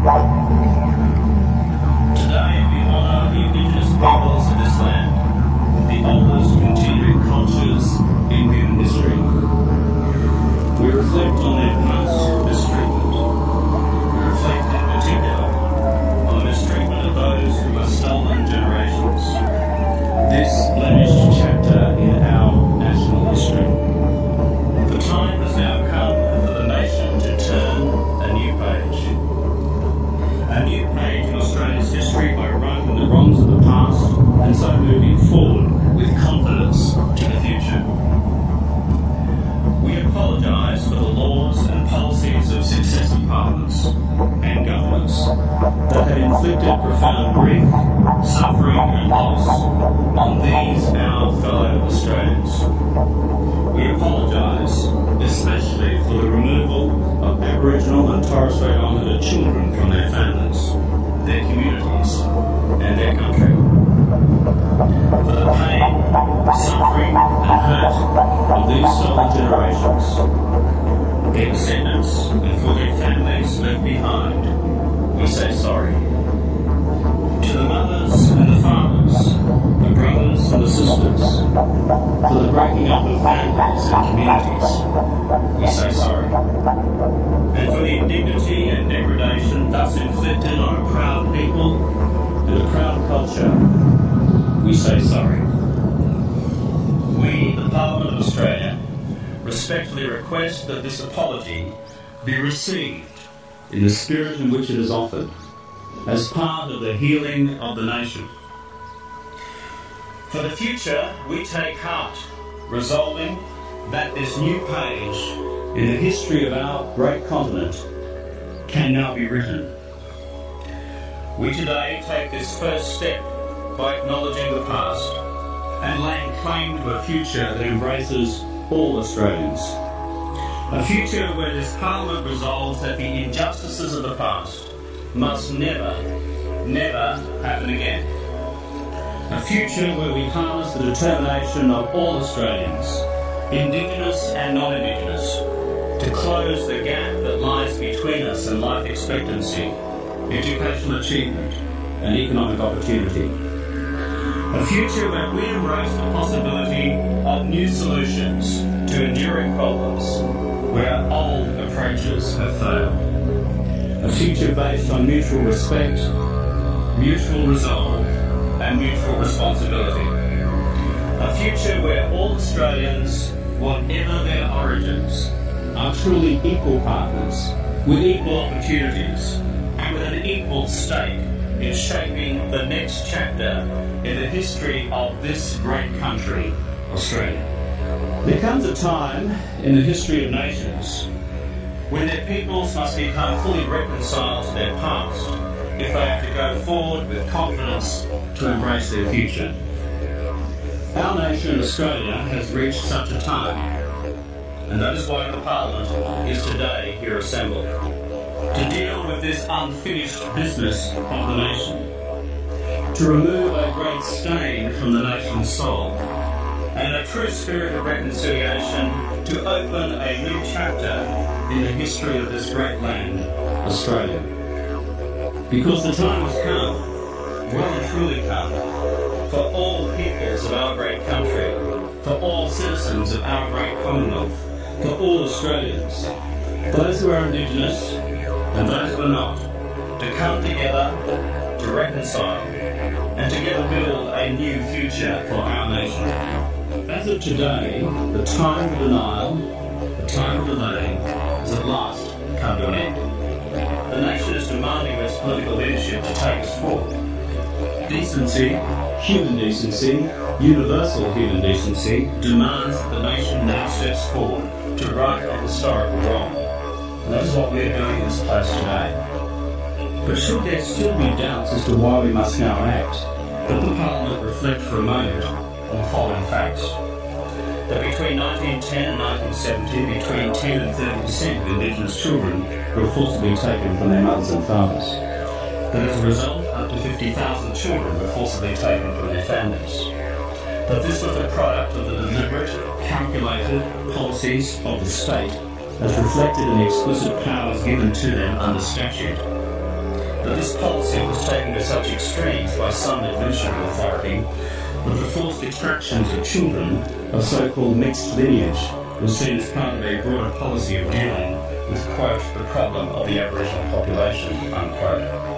Today we honour the indigenous peoples of this land, the oldest continuing cultures in human history. We reflect on their past mistreatment. We reflect in particular on the mistreatment of those who are stolen generations. This blemished chapter in our national history. The time has now come for the nation to turn a new page. A new page in Australia's history by righting the wrongs of the past and so moving forward with confidence to the future. We apologise for the laws and policies of successive parliaments and governments that have inflicted profound grief, suffering and loss on these our fellow Australians. We apologise especially for the removal of Aboriginal and Torres Strait Islander children from their families, their communities, and their country. For the pain, suffering, and hurt of these stolen generations, their descendants, and for their families left behind, we say sorry. Brothers and the sisters, for the breaking up of families and communities, we say sorry. And for the indignity and degradation thus inflicted on a proud people and a proud culture, we say sorry. We, the Parliament of Australia, respectfully request that this apology be received in the spirit in which it is offered, as part of the healing of the nation. For the future, we take heart, resolving that this new page in the history of our great continent can now be written. We today take this first step by acknowledging the past and laying claim to a future that embraces all Australians. A future where this Parliament resolves that the injustices of the past must never, never happen again. A future where we harness the determination of all Australians, Indigenous and non-Indigenous, to close the gap that lies between us in life expectancy, educational achievement and economic opportunity. A future where we embrace the possibility of new solutions to enduring problems where old approaches have failed. A future based on mutual respect, mutual resolve, and mutual responsibility. A future where all Australians, whatever their origins, are truly equal partners with equal opportunities and with an equal stake in shaping the next chapter in the history of this great country, Australia. There comes a time in the history of nations when their peoples must become fully reconciled to their past if they are to go forward with confidence to embrace their future. Our nation, Australia, has reached such a time, and that is why the Parliament is today here assembled to deal with this unfinished business of the nation, to remove a great stain from the nation's soul, and a true spirit of reconciliation to open a new chapter in the history of this great land, Australia. Because the time has come, well and truly come, for all peoples of our great country, for all citizens of our great Commonwealth, for all Australians, those who are Indigenous and those who are not, to come together, to reconcile, and together build a new future for our nation. As of today, the time of denial, the time of delay, has at last come to an end. The nation is demanding its political leadership to take us forward. Decency, human decency, universal human decency, demands that the nation now steps forward to right a historical wrong. And that is what we're doing in this place today. But should there still be doubts as to why we must now act, let the Parliament reflect for a moment on the following facts. That between 1910 and 1970, between 10 and 30 percent of Indigenous children were forcibly taken from their mothers and fathers. That as a result, to 50,000 children were forcibly taken from their families. That this was a product of the deliberate, calculated policies of the state as reflected in the explicit powers given to them under statute that this policy was taken to such extremes by some administrative authority that the forced extractions of children of so-called mixed lineage was seen as part of a broader policy of dealing with, quote, the problem of the Aboriginal population, unquote.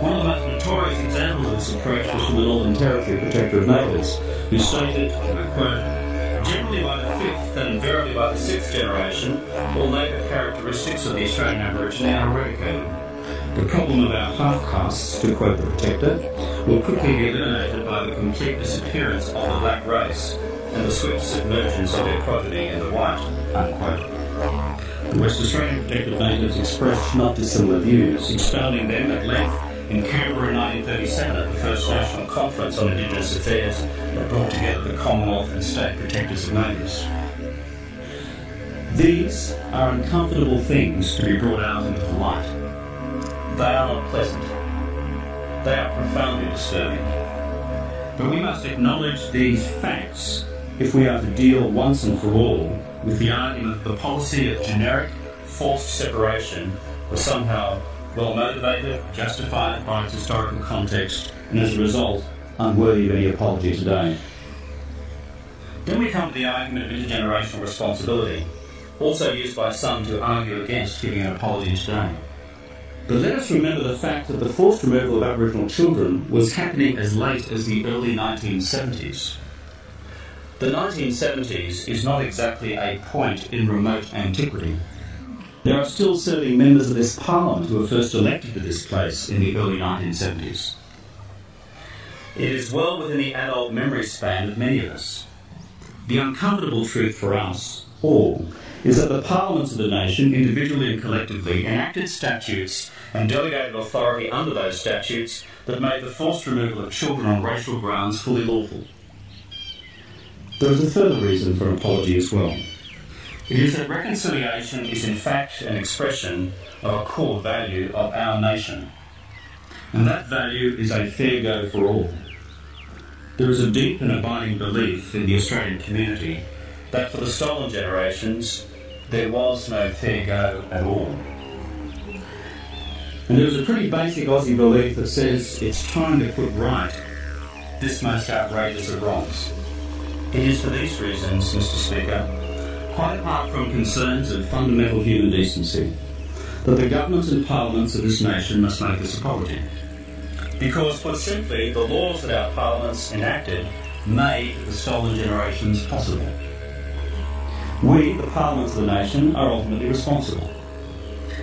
One of the most notorious examples of this approach was from the Northern Territory Protector of Natives, who stated, quote, Generally by the fifth and invariably by the sixth generation, all native characteristics of the Australian Aborigine are eradicated. The problem of our half-castes, to quote the Protector, will quickly be eliminated by the complete disappearance of the black race and the swift submergence of their progeny in the white, unquote. The West Australian Protected Natives expressed not dissimilar views, expounding them at length in Canberra in 1937 at the first National Conference on Indigenous Affairs that brought together the Commonwealth and State Protectors of Natives. These are uncomfortable things to be brought out into the light. They are not pleasant. They are profoundly disturbing. But we must acknowledge these facts if we are to deal once and for all with the argument that the policy of generic forced separation was somehow well motivated, justified by its historical context, and as a result, unworthy of any apology today. Then we come to the argument of intergenerational responsibility, also used by some to argue against giving an apology today. But let us remember the fact that the forced removal of Aboriginal children was happening as late as the early 1970s. The 1970s is not exactly a point in remote antiquity. There are still serving members of this parliament who were first elected to this place in the early 1970s. It is well within the adult memory span of many of us. The uncomfortable truth for us all is that the parliaments of the nation, individually and collectively, enacted statutes and delegated authority under those statutes that made the forced removal of children on racial grounds fully lawful. There is a further reason for an apology as well. It is that reconciliation is in fact an expression of a core value of our nation. And that value is a fair go for all. There is a deep and abiding belief in the Australian community that for the stolen generations, there was no fair go at all. And there is a pretty basic Aussie belief that says it's time to put right this most outrageous of wrongs. It is for these reasons, Mr. Speaker, quite apart from concerns of fundamental human decency, that the governments and parliaments of this nation must make this apology. Because, put simply, the laws that our parliaments enacted made the stolen generations possible. We, the parliaments of the nation, are ultimately responsible.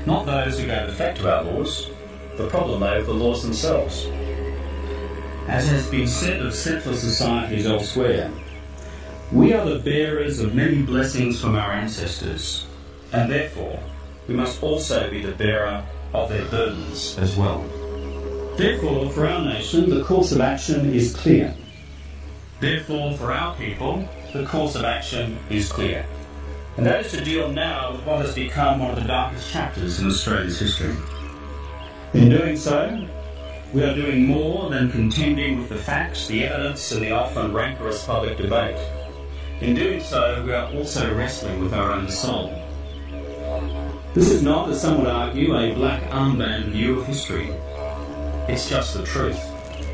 Not those who gave effect to our laws, the problem lay with the laws themselves. As has been said of settler societies elsewhere, we are the bearers of many blessings from our ancestors, and therefore we must also be the bearer of their burdens as well. Therefore, for our nation, the course of action is clear. Therefore, for our people, the course of action is clear. And that is to deal now with what has become one of the darkest chapters in Australia's history. In doing so, we are doing more than contending with the facts, the evidence, and the often rancorous public debate. In doing so, we are also wrestling with our own soul. This is not, as some would argue, a black armband view of history. It's just the truth.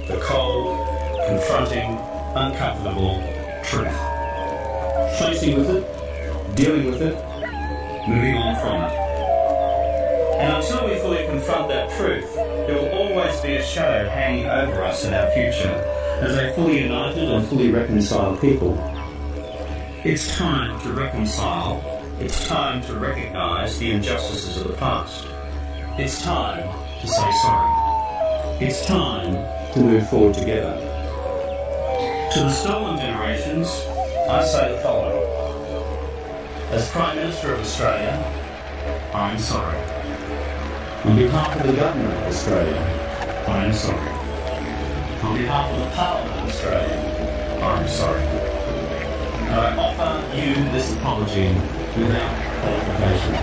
The cold, confronting uncomfortable truth. Facing with it, dealing with it, moving on from it. And until we fully confront that truth, there will always be a shadow hanging over us in our future as a fully united and fully reconciled people. It's time to reconcile. It's time to recognize the injustices of the past. It's time to say sorry. It's time to move forward together. To the stolen generations, I say the following. As Prime Minister of Australia, I'm sorry. On behalf of the Government of Australia, I am sorry. On behalf of the Parliament of Australia, I'm sorry. I offer you this apology without qualification.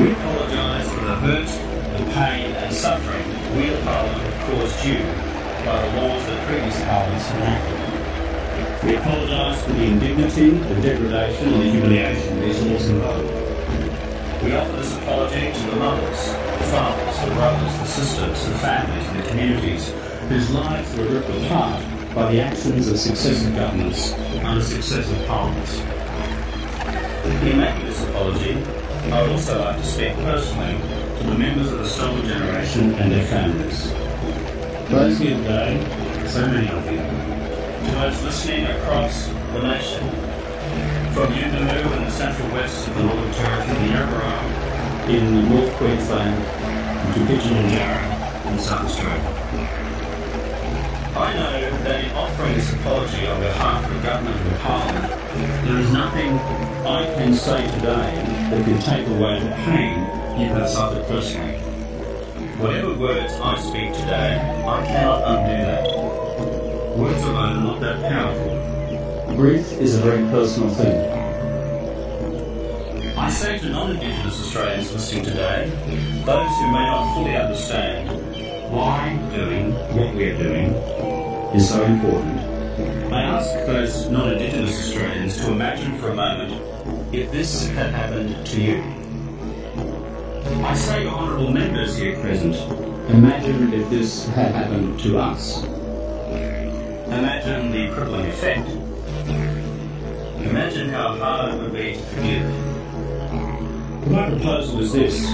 We apologise for the hurt, the pain and suffering we the Parliament have caused you by the laws that previous Parliaments have enacted. We apologise for the indignity, the degradation and the humiliation these laws involve. We offer this apology to the mothers, the fathers, the brothers, the sisters, the families and the communities whose lives were ripped apart by the actions of successive governments under successive parliaments. In making this apology, I would also like to speak personally to the members of the stolen generation and their families. Those here today, so many of you, to those listening across the nation, from Yuendumu in the central west of the Northern Territory, the Yarrabah in North Queensland, and to Pitjantjatjara in South Australia. I know that in offering this apology on behalf of the government and Parliament, there is nothing I can say today that can take away the pain you have suffered personally. Whatever words I speak today, I cannot undo that. Words alone are not that powerful. Grief is a very personal thing. I say to non-Indigenous Australians listening today, those who may not fully understand why doing what we are doing is so important. I ask those non-Indigenous Australians to imagine for a moment if this had happened to you. I say to honourable members here present, imagine if this had happened to us. Imagine the crippling effect. Imagine how hard it would be to forgive. My proposal is this.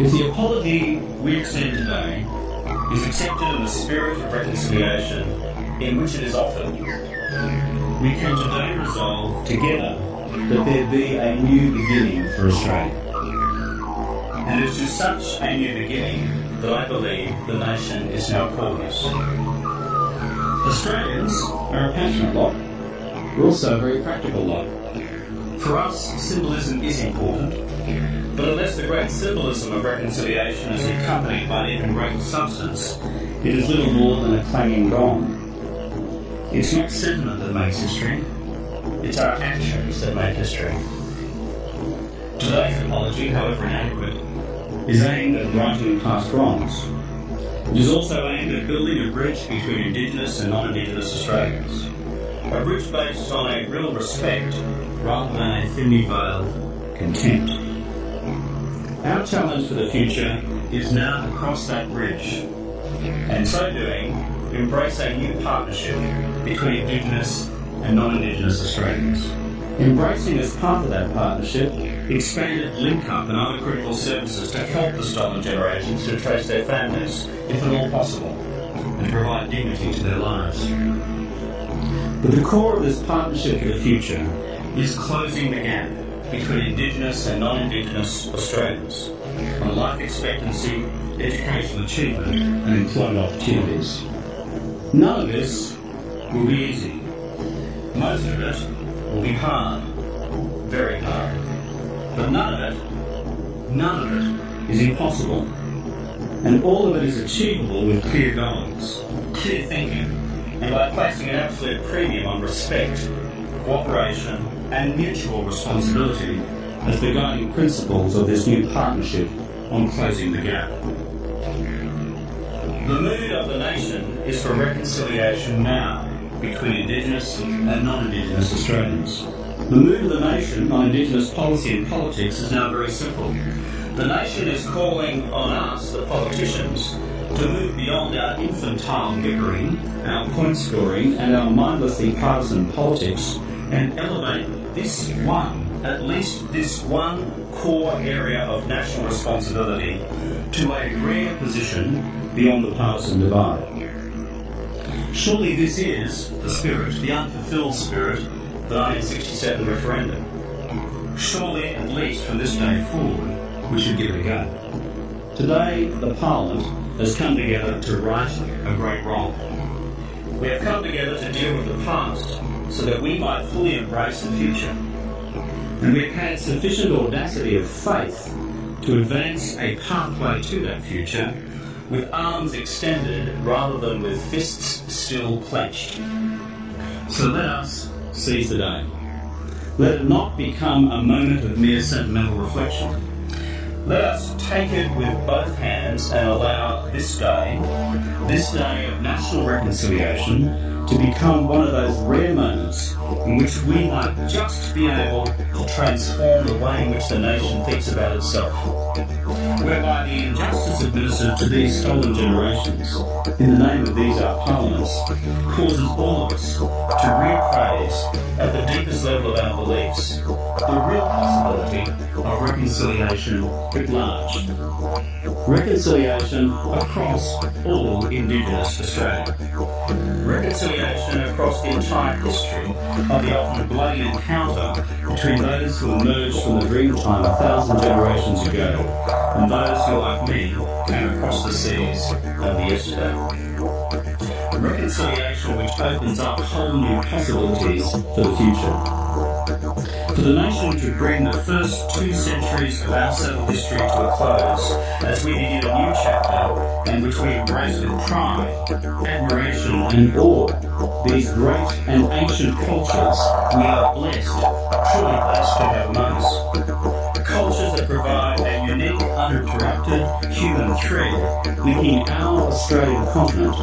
If the apology we extend today is accepted in the spirit of reconciliation in which it is offered, we can today resolve together that there be a new beginning for Australia. And it is to such a new beginning that I believe the nation is now calling us. Australians are a passionate lot. We're also a very practical lot. For us, symbolism is important, but unless the great symbolism of reconciliation is accompanied by an even greater substance, it is little more than a clanging gong. It's not sentiment that makes history, it's our actions that make history. Today's apology, however inadequate, is aimed at righting past wrongs. It is also aimed at building a bridge between Indigenous and non-Indigenous Australians. A bridge based on a real respect rather than a thinly veiled contempt. Our challenge for the future is now to cross that bridge, and so doing, embrace a new partnership between Indigenous and non-Indigenous Australians. Embracing as part of that partnership, expanded link up and other critical services to help the stolen generations to trace their families, if at all possible, and provide dignity to their lives. But the core of this partnership for the future is closing the gap between Indigenous and non-Indigenous Australians on life expectancy, educational achievement and employment opportunities. None of this will be easy. Most of it will be hard, very hard. But none of it, none of it is impossible. And all of it is achievable with clear goals, clear thinking, and by placing an absolute premium on respect, cooperation, and mutual responsibility as the guiding principles of this new partnership on closing the gap. The mood of the nation is for reconciliation now between Indigenous and non-Indigenous Australians. The mood of the nation on Indigenous policy and politics is now very simple. The nation is calling on us, the politicians, to move beyond our infantile bickering, our point scoring, and our mindlessly partisan politics and elevate this one, at least this one core area of national responsibility to a rare position beyond the partisan divide. Surely this is the spirit, the unfulfilled spirit, of the 1967 referendum. Surely, at least from this day forward, we should give it a go. Today, the Parliament has come together to right a great wrong. We have come together to deal with the past so that we might fully embrace the future. And we have had sufficient audacity of faith to advance a pathway to that future with arms extended rather than with fists still clenched. So let us seize the day. Let it not become a moment of mere sentimental reflection. Let us take it with both hands and allow this day, this day of national reconciliation, to become one of those rare moments in which we might just be able to transform the way in which the nation thinks about itself, whereby the injustice administered to these stolen generations, in the name of these our parliaments, causes all of us to reappraise at the deepest level of our beliefs the real possibility of reconciliation at large. Reconciliation across all Indigenous Australia. Reconciliation across the entire history of the often bloody encounter between those who emerged from the dreamtime a thousand generations ago and those who, like me, came across the seas of yesterday. A reconciliation which opens up whole new possibilities for the future for the nation to bring the first two centuries of our settled history to a close as we begin a new chapter in which we embrace with pride, admiration, and awe these great and ancient cultures we are blessed, truly blessed to have among. Cultures that provide uninterrupted human thread linking our Australian continent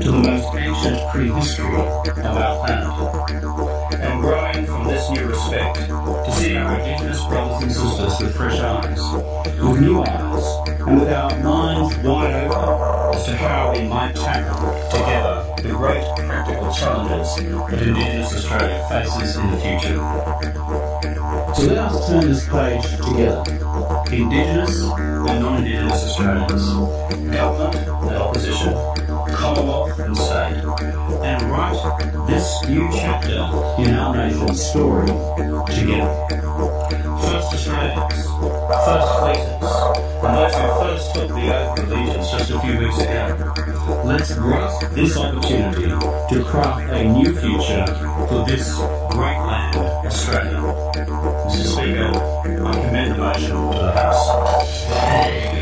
to the most ancient prehistory of our planet. And growing this new respect to see our Indigenous brothers and sisters with fresh eyes, with new eyes, and with our minds wide open as to how we might tackle together the great practical challenges that Indigenous Australia faces in the future. So let us turn this page together. Indigenous and non-Indigenous Australians, government and opposition, Commonwealth and state, and write this new chapter in our nation's story together. First Australians, first fleeters, and those who first took the oath of allegiance just a few weeks ago. Let's grasp this opportunity to craft a new future for this great land, Australia. Mr. Speaker, I commend the motion to the House.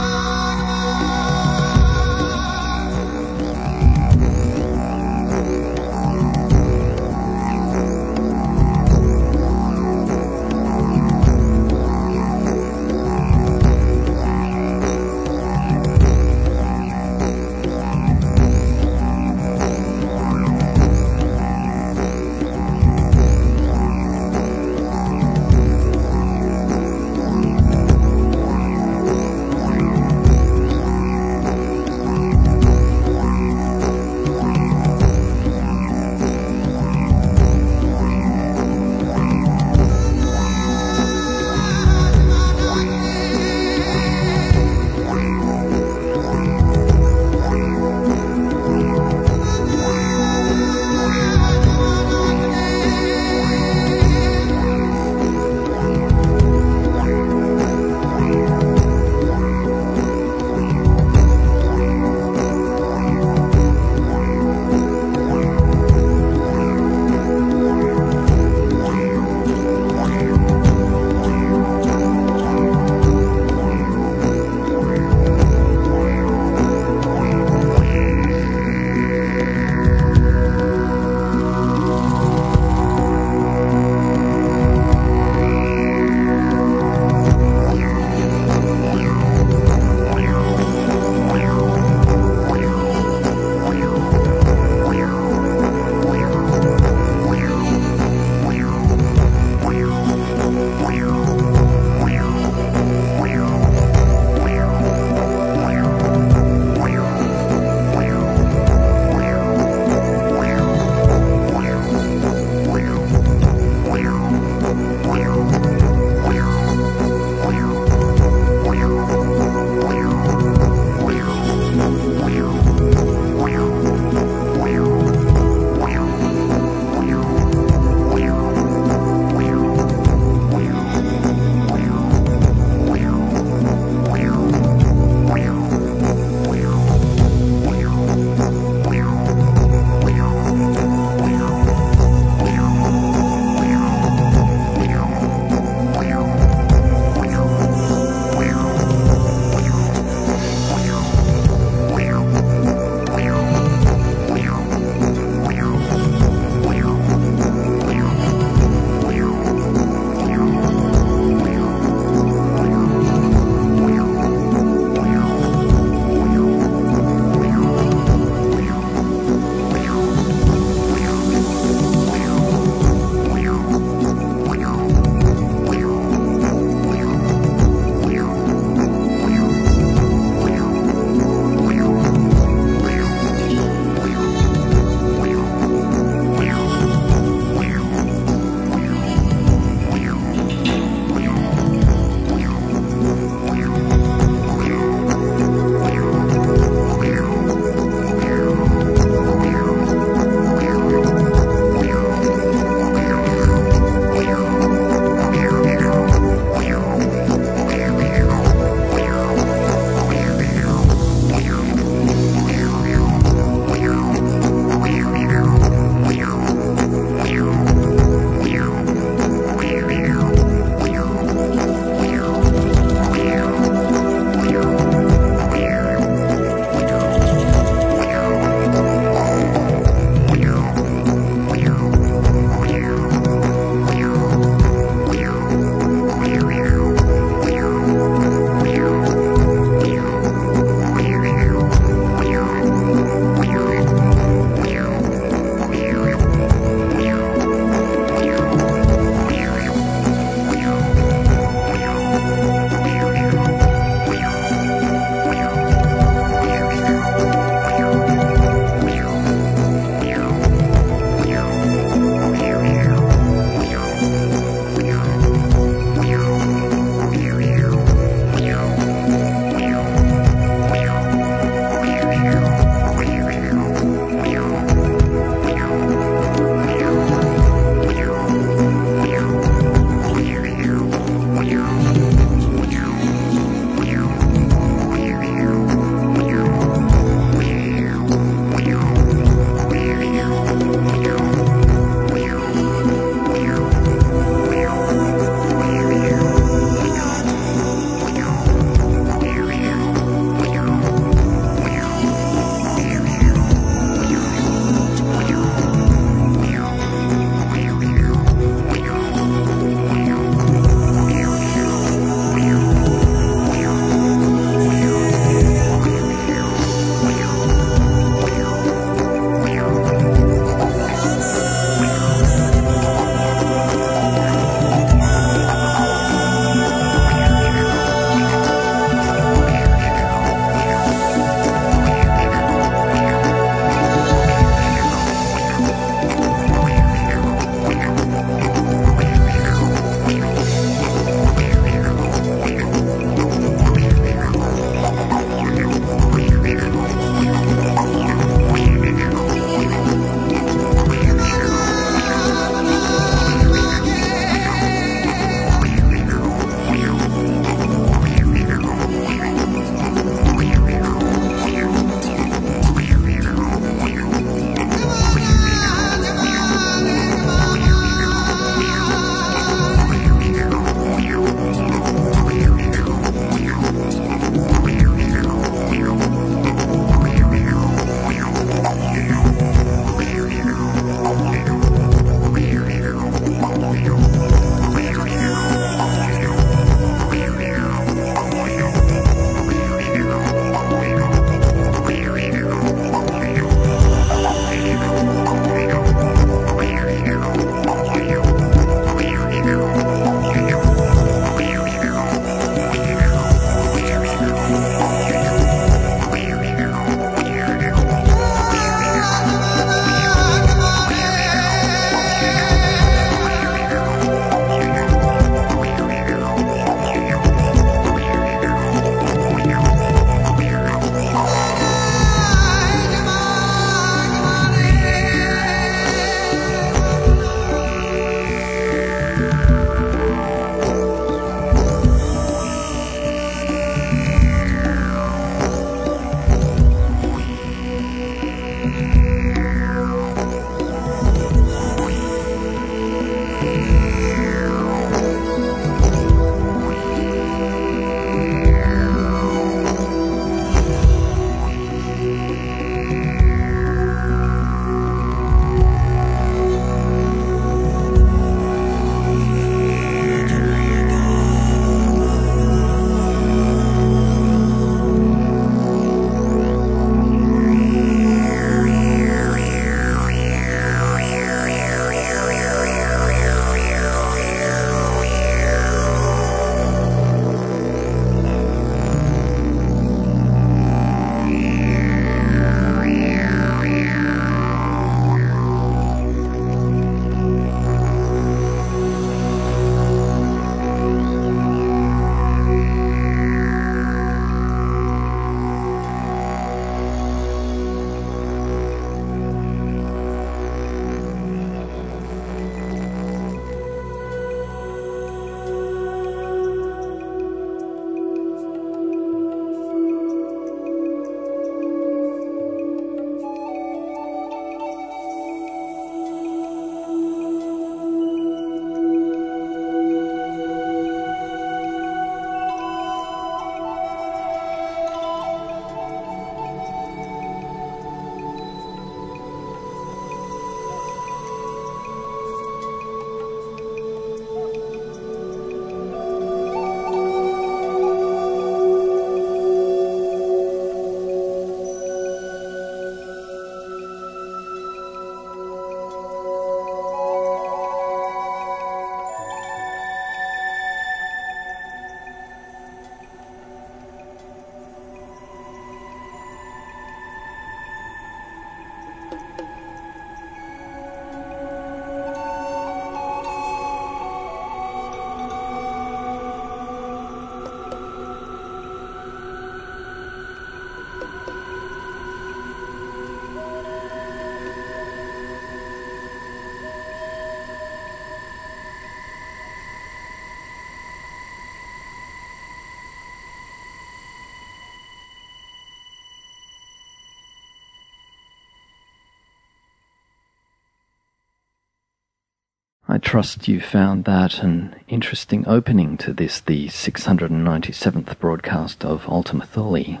I trust you found that an interesting opening to this, the 697th broadcast of Ultima Thule.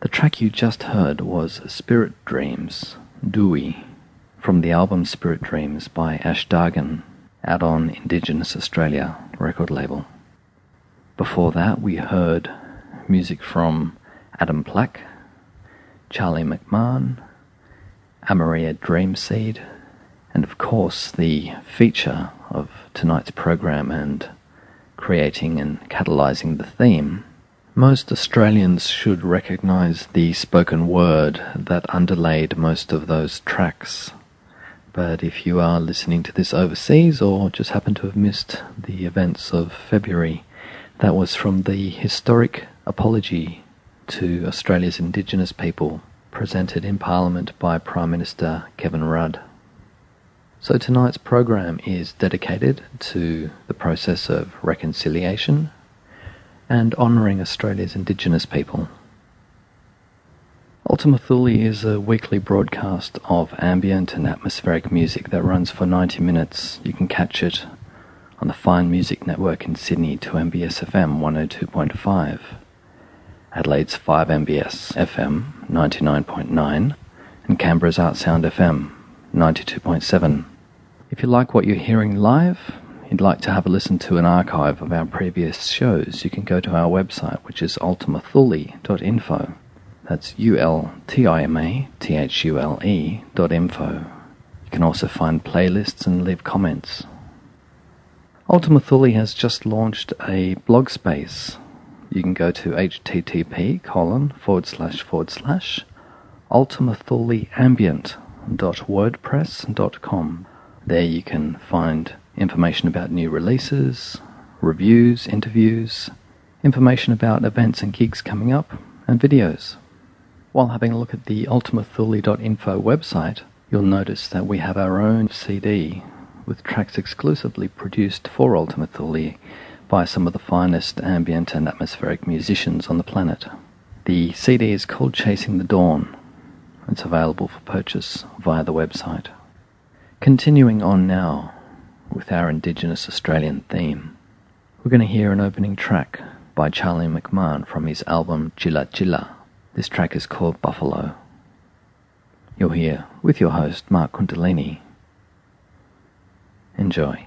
The track you just heard was Spirit Dreams, Dewey, from the album Spirit Dreams by Ash Dargan, out on Indigenous Australia record label. Before that, we heard music from Adam Plack, Charlie McMahon, Amaria Dreamseed, and of course, the feature of tonight's program and creating and catalysing the theme, most Australians should recognise the spoken word that underlaid most of those tracks. But if you are listening to this overseas or just happen to have missed the events of February, that was from the historic apology to Australia's Indigenous people presented in Parliament by Prime Minister Kevin Rudd. So tonight's program is dedicated to the process of reconciliation and honouring Australia's Indigenous people. Ultima Thule is a weekly broadcast of ambient and atmospheric music that runs for 90 minutes. You can catch it on the Fine Music Network in Sydney 2MBS FM 102.5, Adelaide's 5 MBS FM 99.9, and Canberra's Artsound FM 92.7. If you like what you're hearing live, you'd like to have a listen to an archive of our previous shows, you can go to our website, which is ultimathule.info. That's U L T I M A T H U L E dot info. You can also find playlists and leave comments. Ultima Thule has just launched a blog space. You can go to http colon forward slash forward slash ultimathuleambient.wordpress.com. There you can find information about new releases, reviews, interviews, information about events and gigs coming up, and videos. While having a look at the ultimathule.info website, you'll notice that we have our own CD with tracks exclusively produced for Ultima Thule by some of the finest ambient and atmospheric musicians on the planet. The CD is called Chasing the Dawn, It's available for purchase via the website. Continuing on now with our Indigenous Australian theme, we're going to hear an opening track by Charlie McMahon from his album Chilla Chilla. This track is called Buffalo. You're here with your host, Mark Kundalini. Enjoy.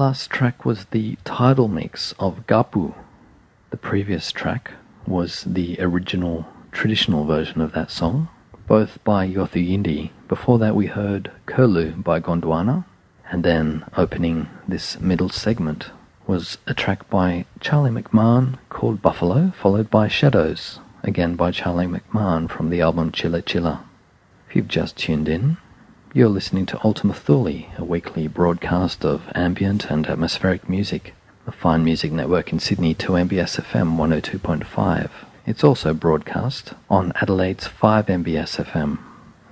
last track was the title mix of Gapu. The previous track was the original traditional version of that song, both by Yothu Yindi. Before that, we heard Curlew by Gondwana, and then opening this middle segment was a track by Charlie McMahon called Buffalo, followed by Shadows, again by Charlie McMahon from the album Chilla Chilla. If you've just tuned in, you're listening to Ultima Thule, a weekly broadcast of ambient and atmospheric music. The Fine Music Network in Sydney 2MBS FM 102.5. It's also broadcast on Adelaide's 5MBS FM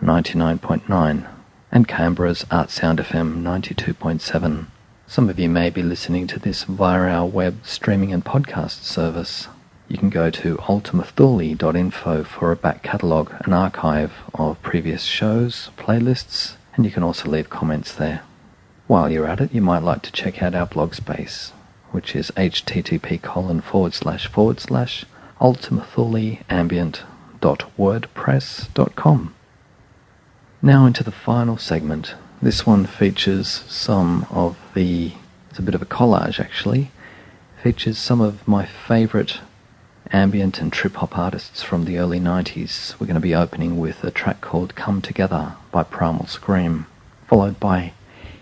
99.9 and Canberra's Artsound FM 92.7. Some of you may be listening to this via our web streaming and podcast service. You can go to ultimathule.info for a back catalogue, an archive of previous shows, playlists, and you can also leave comments there. While you're at it, you might like to check out our blog space, which is http colon forward slash forward slash ultimathuleambient.wordpress.com. Now into the final segment this one features some of the, it's a bit of a collage actually, features some of my favourite ambient and trip hop artists from the early 90s. We're going to be opening with a track called Come Together by Primal Scream, followed by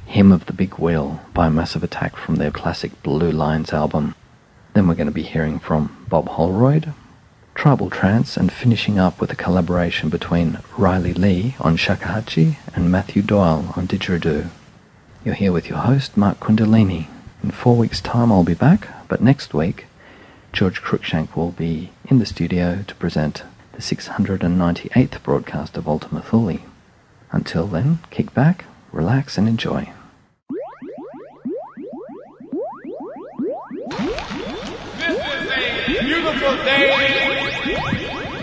Hymn of the Big Wheel by Massive Attack from their classic Blue Lines album. Then we're going to be hearing from Bob Holroyd, tribal trance, and finishing up with a collaboration between Riley Lee on shakuhachi and Matthew Doyle on didgeridoo. You're here with your host, Mark Kundalini. In four weeks' time, I'll be back, but next week, George Cruikshank will be in the studio to present the 698th broadcast of Ultima Thule. Until then, kick back, relax, and enjoy. This is a beautiful day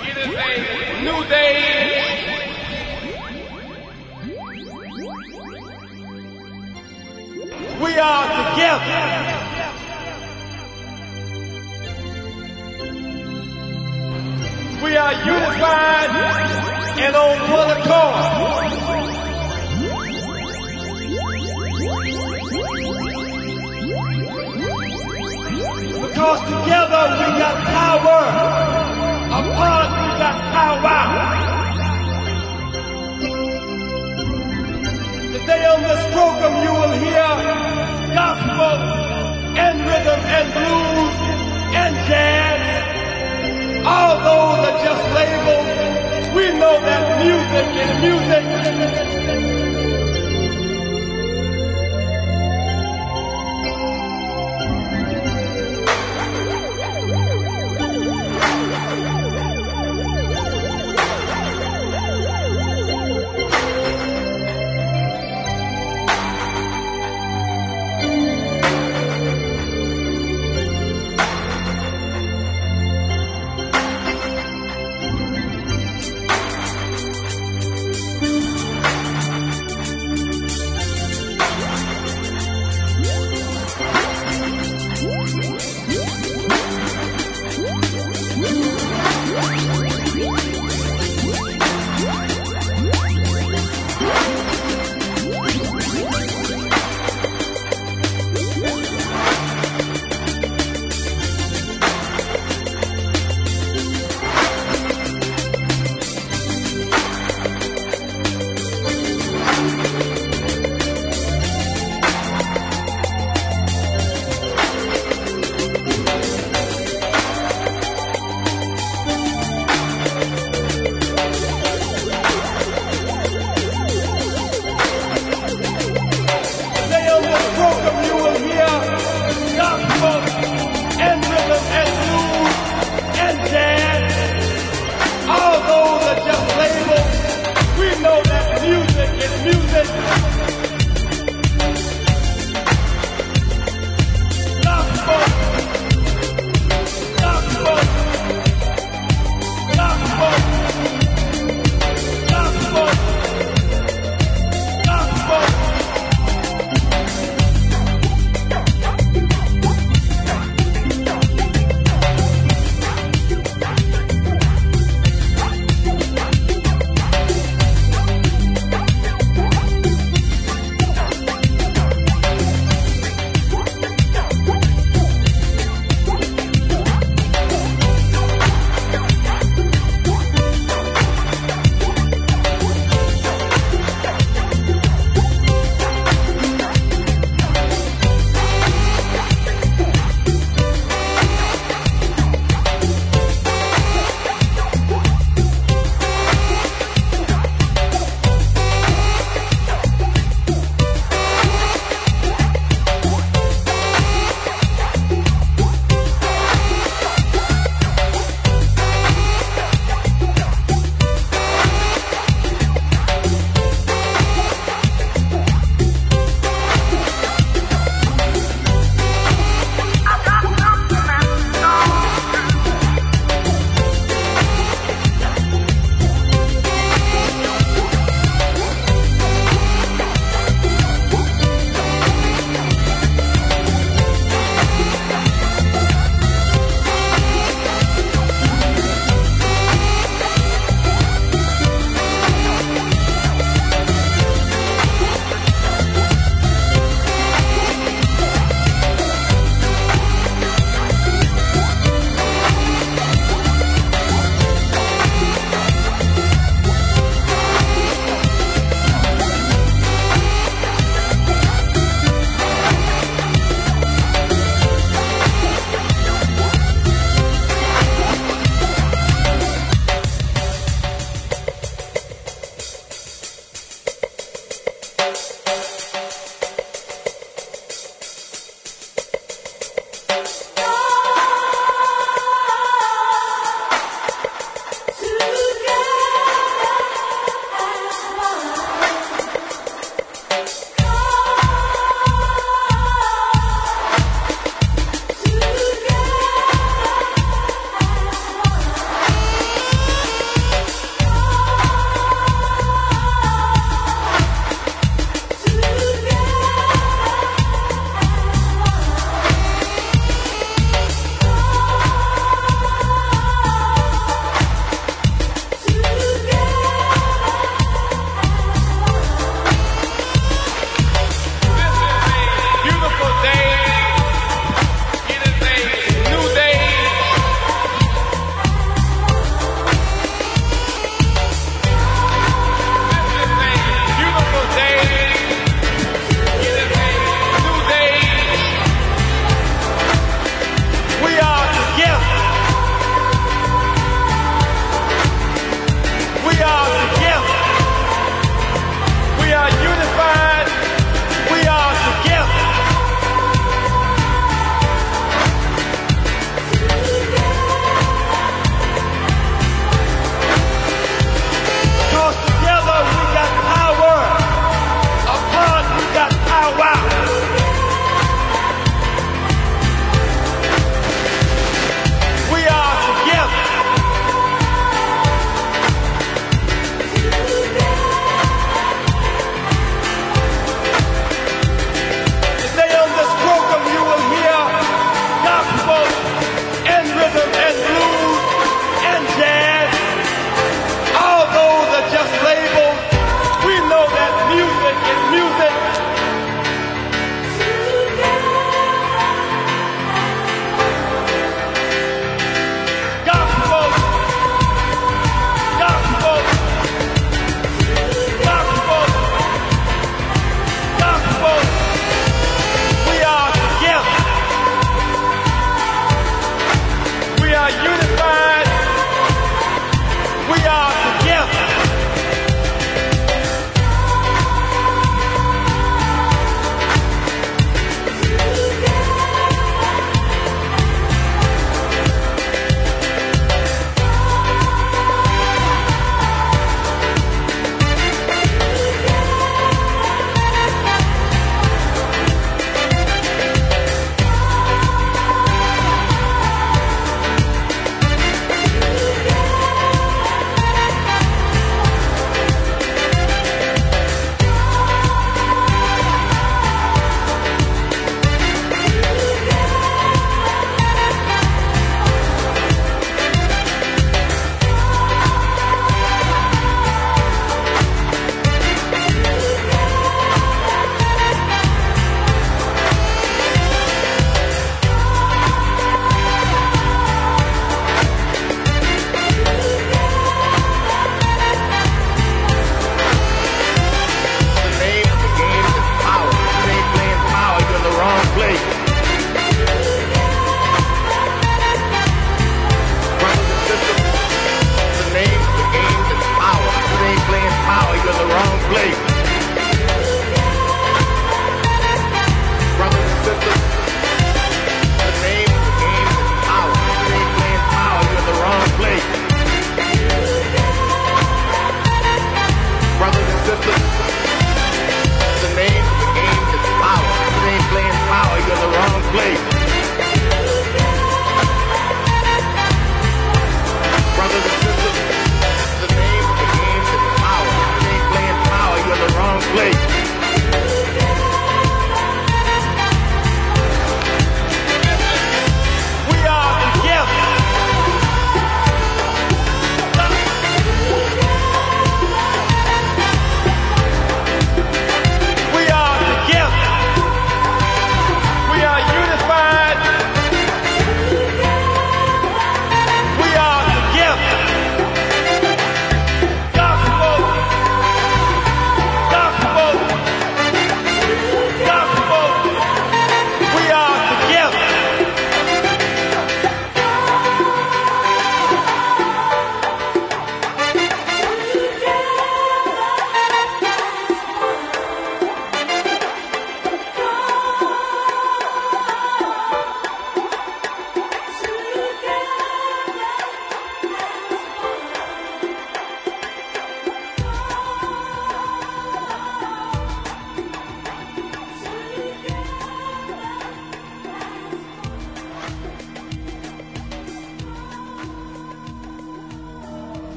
It is a new day. We are together. We are unified and on one accord. Because together we got power. Apart we got power. Today on this program you will hear gospel and rhythm and blues and jazz. All those are just labels. We know that music is music.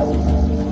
I will have.